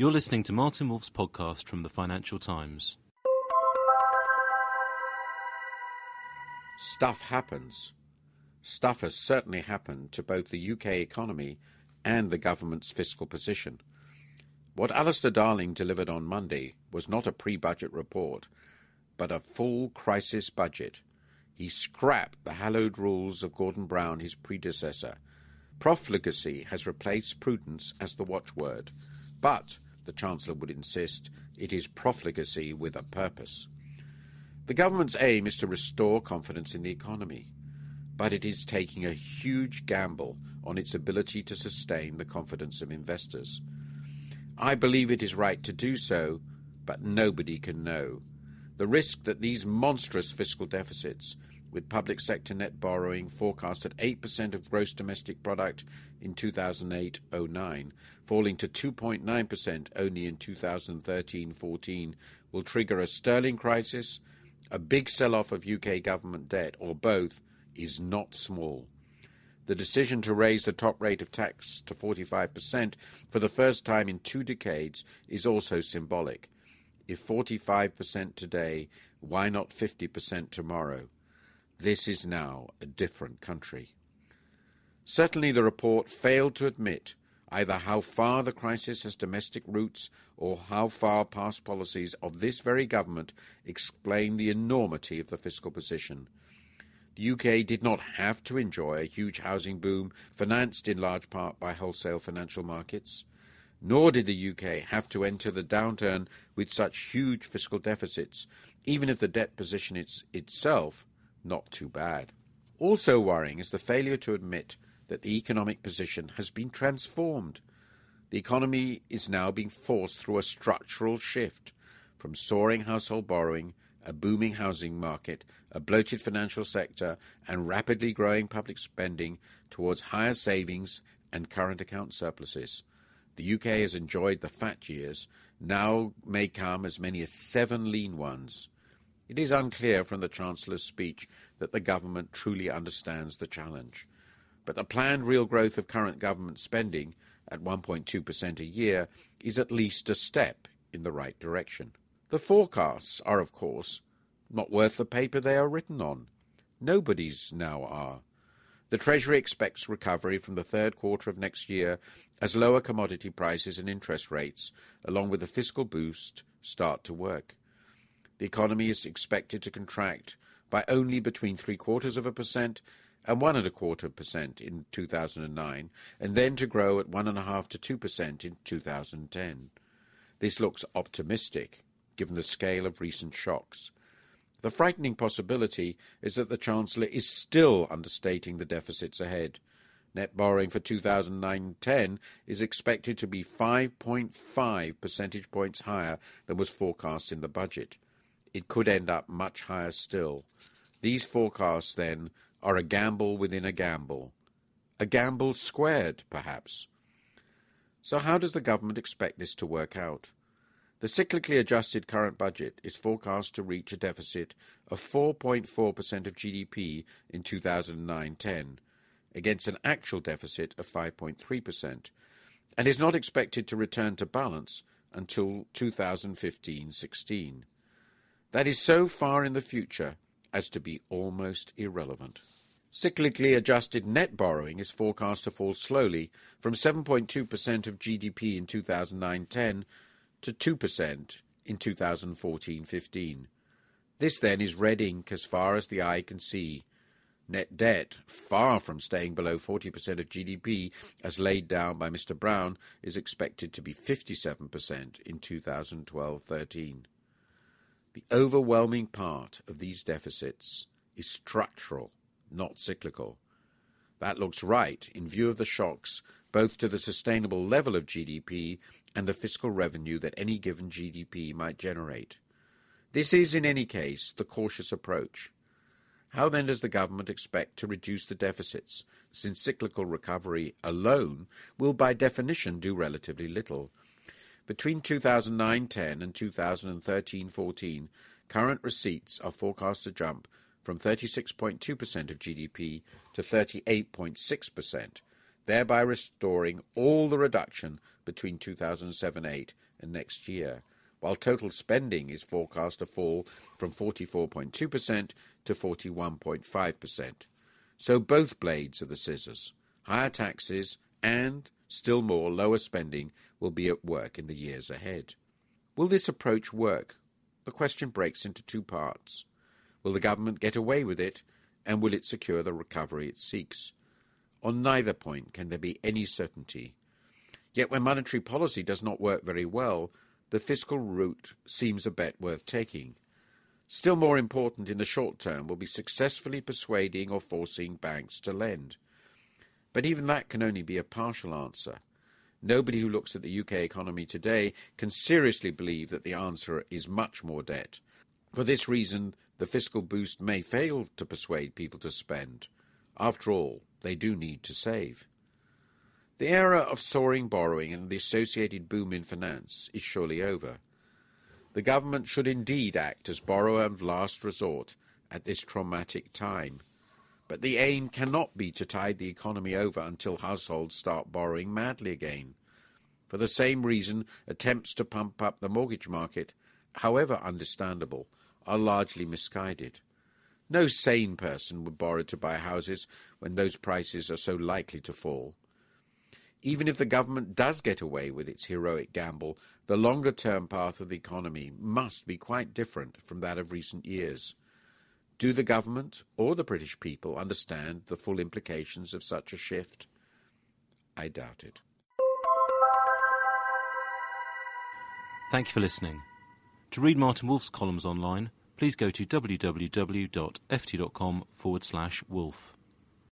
You're listening to Martin Wolf's podcast from the Financial Times. Stuff happens. Stuff has certainly happened to both the UK economy and the government's fiscal position. What Alistair Darling delivered on Monday was not a pre budget report, but a full crisis budget. He scrapped the hallowed rules of Gordon Brown, his predecessor. Profligacy has replaced prudence as the watchword, but, the Chancellor would insist, it is profligacy with a purpose. The government's aim is to restore confidence in the economy, but it is taking a huge gamble on its ability to sustain the confidence of investors. I believe it is right to do so, but nobody can know. The risk that these monstrous fiscal deficits, with public sector net borrowing forecast at 8% of gross domestic product in 2008 09, falling to 2.9% only in 2013 14, will trigger a sterling crisis, a big sell off of UK government debt, or both, is not small. The decision to raise the top rate of tax to 45% for the first time in two decades is also symbolic. If 45% today, why not 50% tomorrow? This is now a different country. Certainly, the report failed to admit either how far the crisis has domestic roots or how far past policies of this very government explain the enormity of the fiscal position. The UK did not have to enjoy a huge housing boom financed in large part by wholesale financial markets, nor did the UK have to enter the downturn with such huge fiscal deficits, even if the debt position is itself not too bad. Also worrying is the failure to admit that the economic position has been transformed. The economy is now being forced through a structural shift from soaring household borrowing a booming housing market, a bloated financial sector, and rapidly growing public spending towards higher savings and current account surpluses. The UK has enjoyed the fat years, now may come as many as seven lean ones. It is unclear from the Chancellor's speech that the government truly understands the challenge. But the planned real growth of current government spending at 1.2% a year is at least a step in the right direction. The forecasts are, of course, not worth the paper they are written on. Nobody's now are. The Treasury expects recovery from the third quarter of next year as lower commodity prices and interest rates, along with the fiscal boost, start to work. The economy is expected to contract by only between three quarters of a percent and one and a quarter percent in 2009, and then to grow at one and a half to two percent in 2010. This looks optimistic, given the scale of recent shocks. The frightening possibility is that the Chancellor is still understating the deficits ahead. Net borrowing for 2009 10 is expected to be 5.5 percentage points higher than was forecast in the budget. It could end up much higher still. These forecasts, then, are a gamble within a gamble. A gamble squared, perhaps. So, how does the government expect this to work out? The cyclically adjusted current budget is forecast to reach a deficit of 4.4% of GDP in 2009 10, against an actual deficit of 5.3%, and is not expected to return to balance until 2015 16. That is so far in the future as to be almost irrelevant. Cyclically adjusted net borrowing is forecast to fall slowly from 7.2% of GDP in 2009 10 to 2% in 2014 15. This then is red ink as far as the eye can see. Net debt, far from staying below 40% of GDP as laid down by Mr. Brown, is expected to be 57% in 2012 13. The overwhelming part of these deficits is structural, not cyclical. That looks right in view of the shocks both to the sustainable level of GDP and the fiscal revenue that any given GDP might generate. This is, in any case, the cautious approach. How then does the government expect to reduce the deficits, since cyclical recovery alone will by definition do relatively little? Between 2009 10 and 2013 14, current receipts are forecast to jump from 36.2% of GDP to 38.6%. thereby restoring all the reduction between 2007 8 and next year, while total spending is forecast to fall from 44.2% to 41.5%. So both blades of the scissors, higher taxes and, still more, lower spending, will be at work in the years ahead. Will this approach work? The question breaks into two parts. Will the government get away with it, and will it secure the recovery it seeks? On neither point can there be any certainty. Yet when monetary policy does not work very well, the fiscal route seems a bet worth taking. Still more important in the short term will be successfully persuading or forcing banks to lend. But even that can only be a partial answer. Nobody who looks at the UK economy today can seriously believe that the answer is much more debt. For this reason, the fiscal boost may fail to persuade people to spend. After all, they do need to save. The era of soaring borrowing and the associated boom in finance is surely over. The government should indeed act as borrower of last resort at this traumatic time. But the aim cannot be to tide the economy over until households start borrowing madly again. For the same reason, attempts to pump up the mortgage market, however understandable, are largely misguided. No sane person would borrow to buy houses when those prices are so likely to fall. Even if the government does get away with its heroic gamble, the longer term path of the economy must be quite different from that of recent years. Do the government or the British people understand the full implications of such a shift? I doubt it. Thank you for listening. To read Martin Wolf's columns online, please go to www.ft.com forward slash wolf.